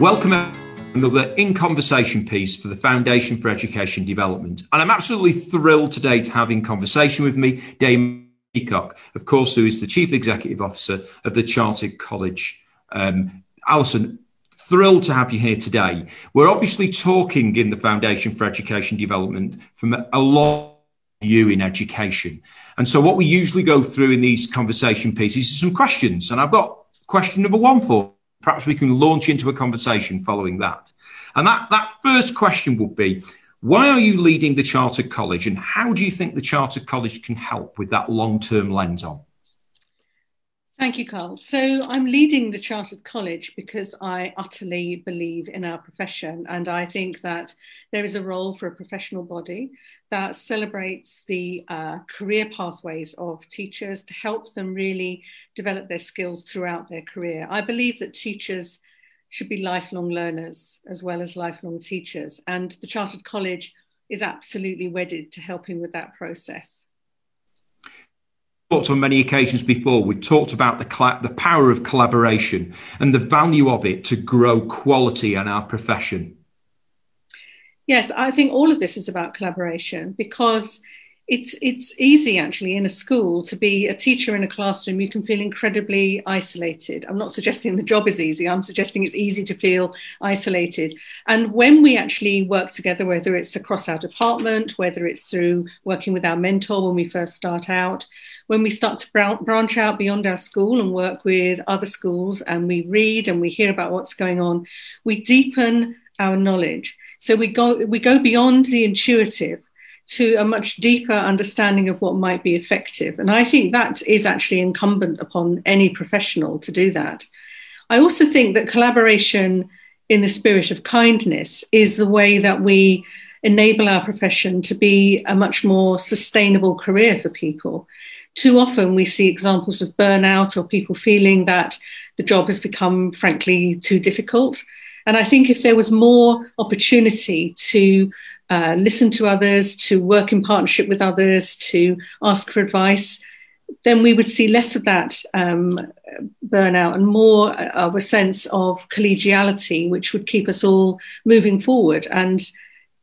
Welcome another in conversation piece for the Foundation for Education Development. And I'm absolutely thrilled today to have in conversation with me Dame Alison Peacock, of course, who is the Chief Executive Officer of the Chartered College. Um, Alison, thrilled to have you here today. We're obviously talking in the Foundation for Education Development from a lot of you in education. And so what we usually go through in these conversation pieces is some questions. And I've got question number one for perhaps we can launch into a conversation following that. And that, that first question would be why are you leading the Chartered College and how do you think the Chartered College can help with that long term lens on? Thank you, Carl. So I'm leading the Chartered College because I utterly believe in our profession. And I think that there is a role for a professional body that celebrates the uh, career pathways of teachers to help them really develop their skills throughout their career. I believe that teachers should be lifelong learners as well as lifelong teachers. And the Chartered College is absolutely wedded to helping with that process talked on many occasions before. We've talked about the, cl- the power of collaboration and the value of it to grow quality in our profession. Yes, I think all of this is about collaboration because it's it's easy actually in a school to be a teacher in a classroom you can feel incredibly isolated i'm not suggesting the job is easy i'm suggesting it's easy to feel isolated and when we actually work together whether it's across our department whether it's through working with our mentor when we first start out when we start to branch out beyond our school and work with other schools and we read and we hear about what's going on we deepen our knowledge so we go we go beyond the intuitive to a much deeper understanding of what might be effective. And I think that is actually incumbent upon any professional to do that. I also think that collaboration in the spirit of kindness is the way that we enable our profession to be a much more sustainable career for people. Too often we see examples of burnout or people feeling that the job has become, frankly, too difficult. And I think if there was more opportunity to uh, listen to others, to work in partnership with others, to ask for advice, then we would see less of that um, burnout and more of a sense of collegiality, which would keep us all moving forward. And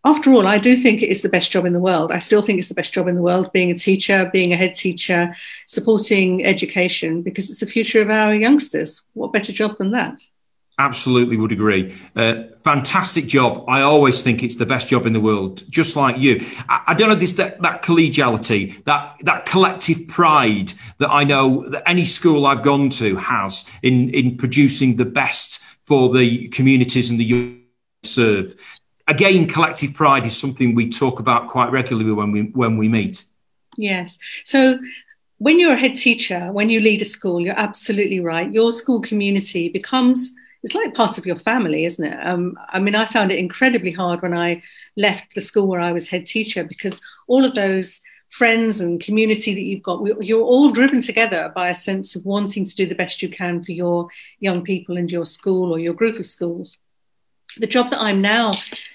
after all, I do think it is the best job in the world. I still think it's the best job in the world being a teacher, being a head teacher, supporting education, because it's the future of our youngsters. What better job than that? Absolutely would agree. Uh, fantastic job. I always think it's the best job in the world, just like you. I, I don't know this that, that, collegiality, that that collective pride that I know that any school I've gone to has in in producing the best for the communities and the youth serve. Again, collective pride is something we talk about quite regularly when we when we meet. Yes. So when you're a head teacher, when you lead a school, you're absolutely right. Your school community becomes it's like part of your family, isn't it? Um, I mean, I found it incredibly hard when I left the school where I was head teacher because all of those friends and community that you've got, you're all driven together by a sense of wanting to do the best you can for your young people and your school or your group of schools. The job that I'm now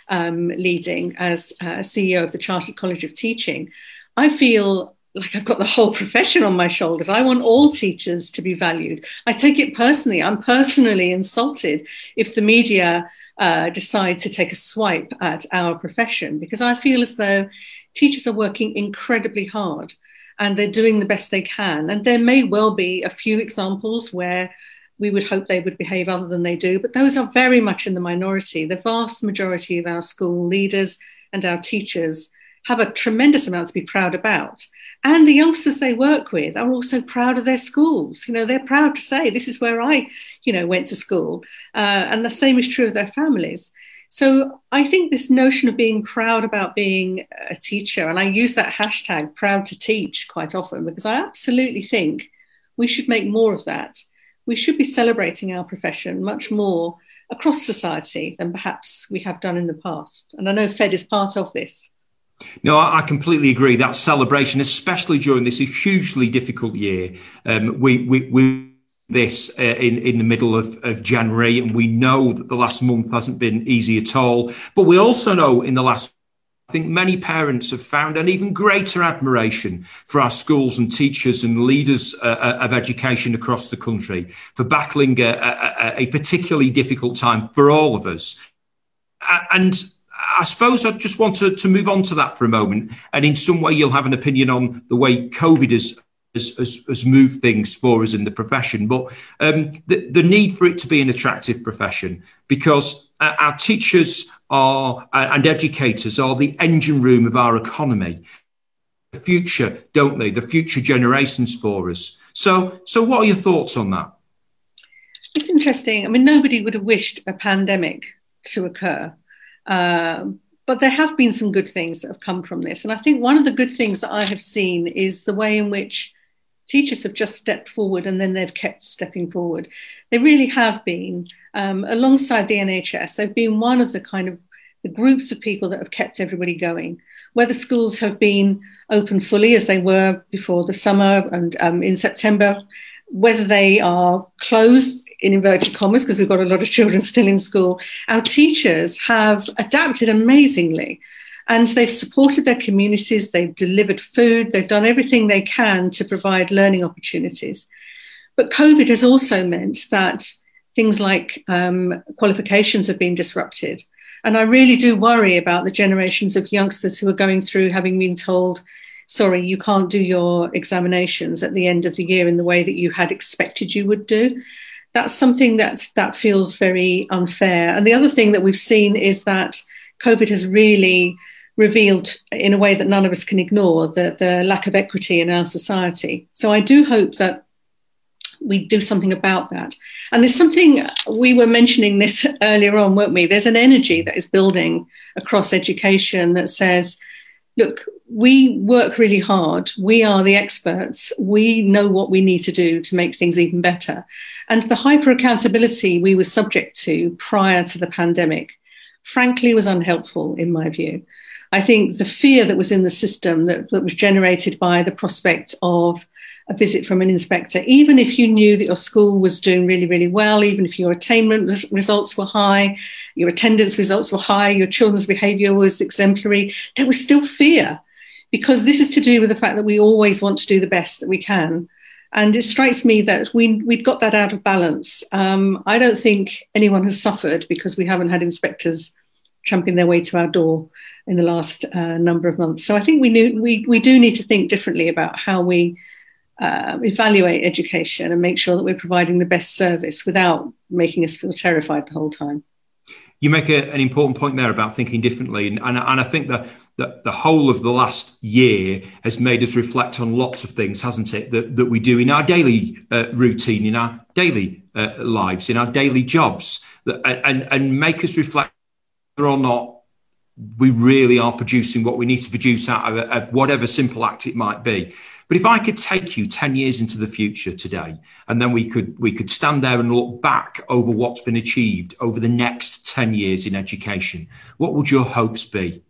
um, leading as uh, CEO of the Chartered College of Teaching, I feel like I've got the whole profession on my shoulders. I want all teachers to be valued. I take it personally. I'm personally insulted if the media uh, decide to take a swipe at our profession because I feel as though teachers are working incredibly hard and they're doing the best they can. And there may well be a few examples where we would hope they would behave other than they do, but those are very much in the minority. The vast majority of our school leaders and our teachers have a tremendous amount to be proud about. And the youngsters they work with are also proud of their schools. You know, they're proud to say, this is where I, you know, went to school. Uh, and the same is true of their families. So I think this notion of being proud about being a teacher, and I use that hashtag proud to teach quite often because I absolutely think we should make more of that. We should be celebrating our profession much more across society than perhaps we have done in the past. And I know FED is part of this. No, I completely agree. That celebration, especially during this hugely difficult year, um, we, we, we this uh, in in the middle of, of January, and we know that the last month hasn't been easy at all. But we also know in the last I think many parents have found an even greater admiration for our schools and teachers and leaders uh, uh of education across the country for battling a, a, a, particularly difficult time for all of us. And I suppose I just want to, to move on to that for a moment. And in some way, you'll have an opinion on the way COVID has has, has, has, moved things for us in the profession, but um, the, the need for it to be an attractive profession because uh, our teachers are uh, and educators are the engine room of our economy. The future, don't they? The future generations for us. So, so what are your thoughts on that? It's interesting. I mean, nobody would have wished a pandemic to occur. Uh, but there have been some good things that have come from this. And I think one of the good things that I have seen is the way in which teachers have just stepped forward and then they've kept stepping forward. They really have been, um, alongside the NHS, they've been one of the kind of the groups of people that have kept everybody going. Whether schools have been open fully as they were before the summer and um, in September, whether they are closed in inverted commas because we've got a lot of children still in school, our teachers have adapted amazingly. And they've supported their communities, they've delivered food, they've done everything they can to provide learning opportunities. But COVID has also meant that things like um, qualifications have been disrupted. And I really do worry about the generations of youngsters who are going through having been told, sorry, you can't do your examinations at the end of the year in the way that you had expected you would do. That's something that, that feels very unfair. And the other thing that we've seen is that COVID has really revealed in a way that none of us can ignore the, the lack of equity in our society. So I do hope that we do something about that. And there's something we were mentioning this earlier on, weren't we? There's an energy that is building across education that says, look, we work really hard. We are the experts. We know what we need to do to make things even better. And the hyper accountability we were subject to prior to the pandemic, frankly, was unhelpful in my view. I think the fear that was in the system that, that was generated by the prospect of a visit from an inspector, even if you knew that your school was doing really, really well, even if your attainment results were high, your attendance results were high, your children's behaviour was exemplary, there was still fear because this is to do with the fact that we always want to do the best that we can. And it strikes me that we, we'd got that out of balance. Um, I don't think anyone has suffered because we haven't had inspectors tramping their way to our door in the last uh, number of months. So I think we, knew, we, we do need to think differently about how we uh, evaluate education and make sure that we're providing the best service without making us feel terrified the whole time. You make a, an important point there about thinking differently, and, and, and I think that, that the whole of the last year has made us reflect on lots of things, hasn't it? That, that we do in our daily uh, routine, in our daily uh, lives, in our daily jobs, that, and, and make us reflect or not we really are producing what we need to produce out of, whatever simple act it might be. But if I could take you 10 years into the future today, and then we could we could stand there and look back over what's been achieved over the next 10 years in education, what would your hopes be?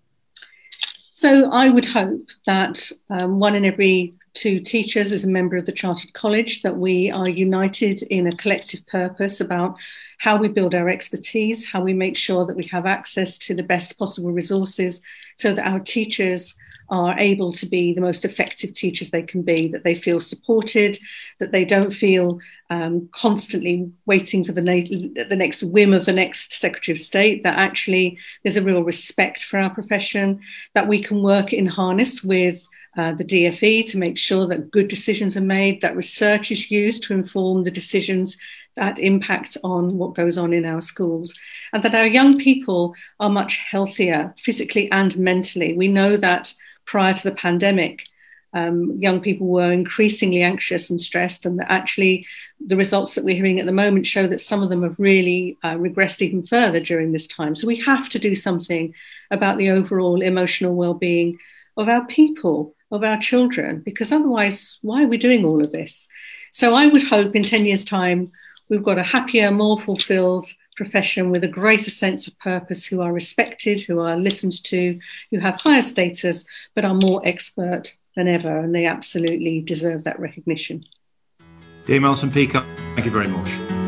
So I would hope that um, one in every two teachers as a member of the Chartered College, that we are united in a collective purpose about how we build our expertise, how we make sure that we have access to the best possible resources so that our teachers are able to be the most effective teachers they can be, that they feel supported, that they don't feel um, constantly waiting for the, na- the next whim of the next Secretary of State, that actually there's a real respect for our profession, that we can work in harness with uh, the DFE to make sure that good decisions are made, that research is used to inform the decisions that impact on what goes on in our schools, and that our young people are much healthier physically and mentally. We know that prior to the pandemic, um, young people were increasingly anxious and stressed, and that actually the results that we're hearing at the moment show that some of them have really uh, regressed even further during this time. So we have to do something about the overall emotional well-being of our people of our children, because otherwise, why are we doing all of this? So I would hope in 10 years' time, we've got a happier, more fulfilled profession with a greater sense of purpose, who are respected, who are listened to, who have higher status, but are more expert than ever. And they absolutely deserve that recognition. Dame Alison Peacock, thank you very much.